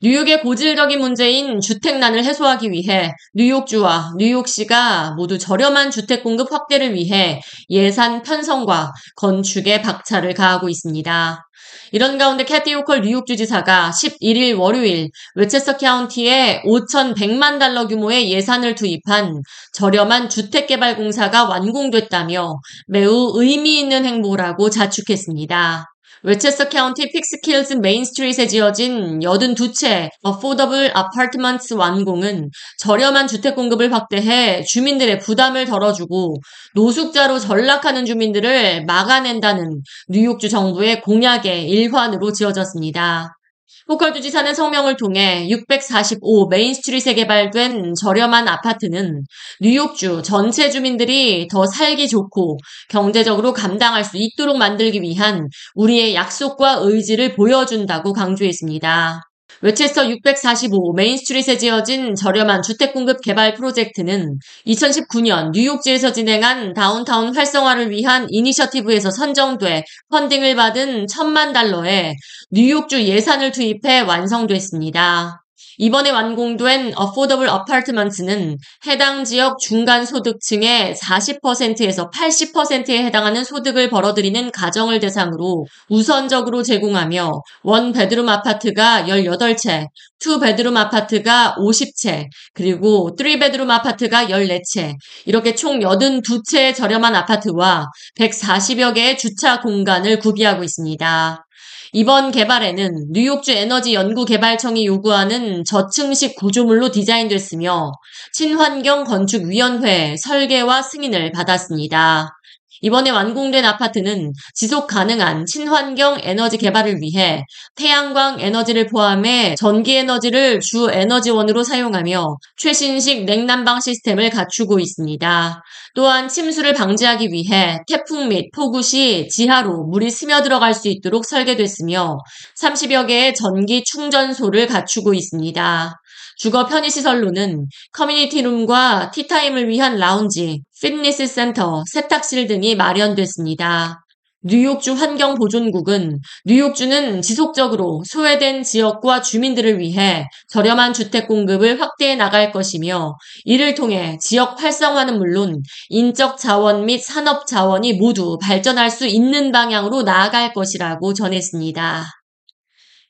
뉴욕의 고질적인 문제인 주택난을 해소하기 위해 뉴욕주와 뉴욕시가 모두 저렴한 주택 공급 확대를 위해 예산 편성과 건축에 박차를 가하고 있습니다. 이런 가운데 캐시 호컬 뉴욕주 지사가 11일 월요일 웨체스터 카운티에 5,100만 달러 규모의 예산을 투입한 저렴한 주택개발 공사가 완공됐다며 매우 의미 있는 행보라고 자축했습니다. 웨체스터 카운티 픽스킬즈 메인 스트리트에 지어진 82채 affordable apartment 완공은 저렴한 주택 공급을 확대해 주민들의 부담을 덜어주고 노숙자로 전락하는 주민들을 막아낸다는 뉴욕주 정부의 공약의 일환으로 지어졌습니다. 호컬주 지사는 성명을 통해 645 메인스트리트에 개발된 저렴한 아파트는 뉴욕주 전체 주민들이 더 살기 좋고 경제적으로 감당할 수 있도록 만들기 위한 우리의 약속과 의지를 보여준다고 강조했습니다. 웨체스터 645 메인스트리트에 지어진 저렴한 주택 공급 개발 프로젝트는 2019년 뉴욕주에서 진행한 다운타운 활성화를 위한 이니셔티브에서 선정돼 funding을 받은 천만 달러의 뉴욕주 예산을 투입해 완성됐습니다. 이번에 완공된 affordable apartment는 해당 지역 중간 소득층의 40%에서 80%에 해당하는 소득을 벌어들이는 가정을 대상으로 우선적으로 제공하며 one bedroom 아파트가 18채, two bedroom 아파트가 50채, 그리고 3 bedroom 아파트가 14채, 이렇게 총 82채의 저렴한 아파트와 140여 개의 주차 공간을 구비하고 있습니다. 이번 개발에는 뉴욕주 에너지 연구개발청이 요구하는 저층식 구조물로 디자인됐으며 친환경 건축위원회 설계와 승인을 받았습니다. 이번에 완공된 아파트는 지속 가능한 친환경 에너지 개발을 위해 태양광 에너지를 포함해 전기 에너지를 주 에너지원으로 사용하며 최신식 냉난방 시스템을 갖추고 있습니다. 또한 침수를 방지하기 위해 태풍 및 폭우 시 지하로 물이 스며들어갈 수 있도록 설계됐으며 30여 개의 전기 충전소를 갖추고 있습니다. 주거 편의시설로는 커뮤니티룸과 티타임을 위한 라운지, 피트니스 센터, 세탁실 등이 마련됐습니다. 뉴욕주 환경보존국은 뉴욕주는 지속적으로 소외된 지역과 주민들을 위해 저렴한 주택 공급을 확대해 나갈 것이며 이를 통해 지역 활성화는 물론 인적 자원 및 산업 자원이 모두 발전할 수 있는 방향으로 나아갈 것이라고 전했습니다.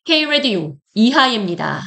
K-Radio 이하예입니다.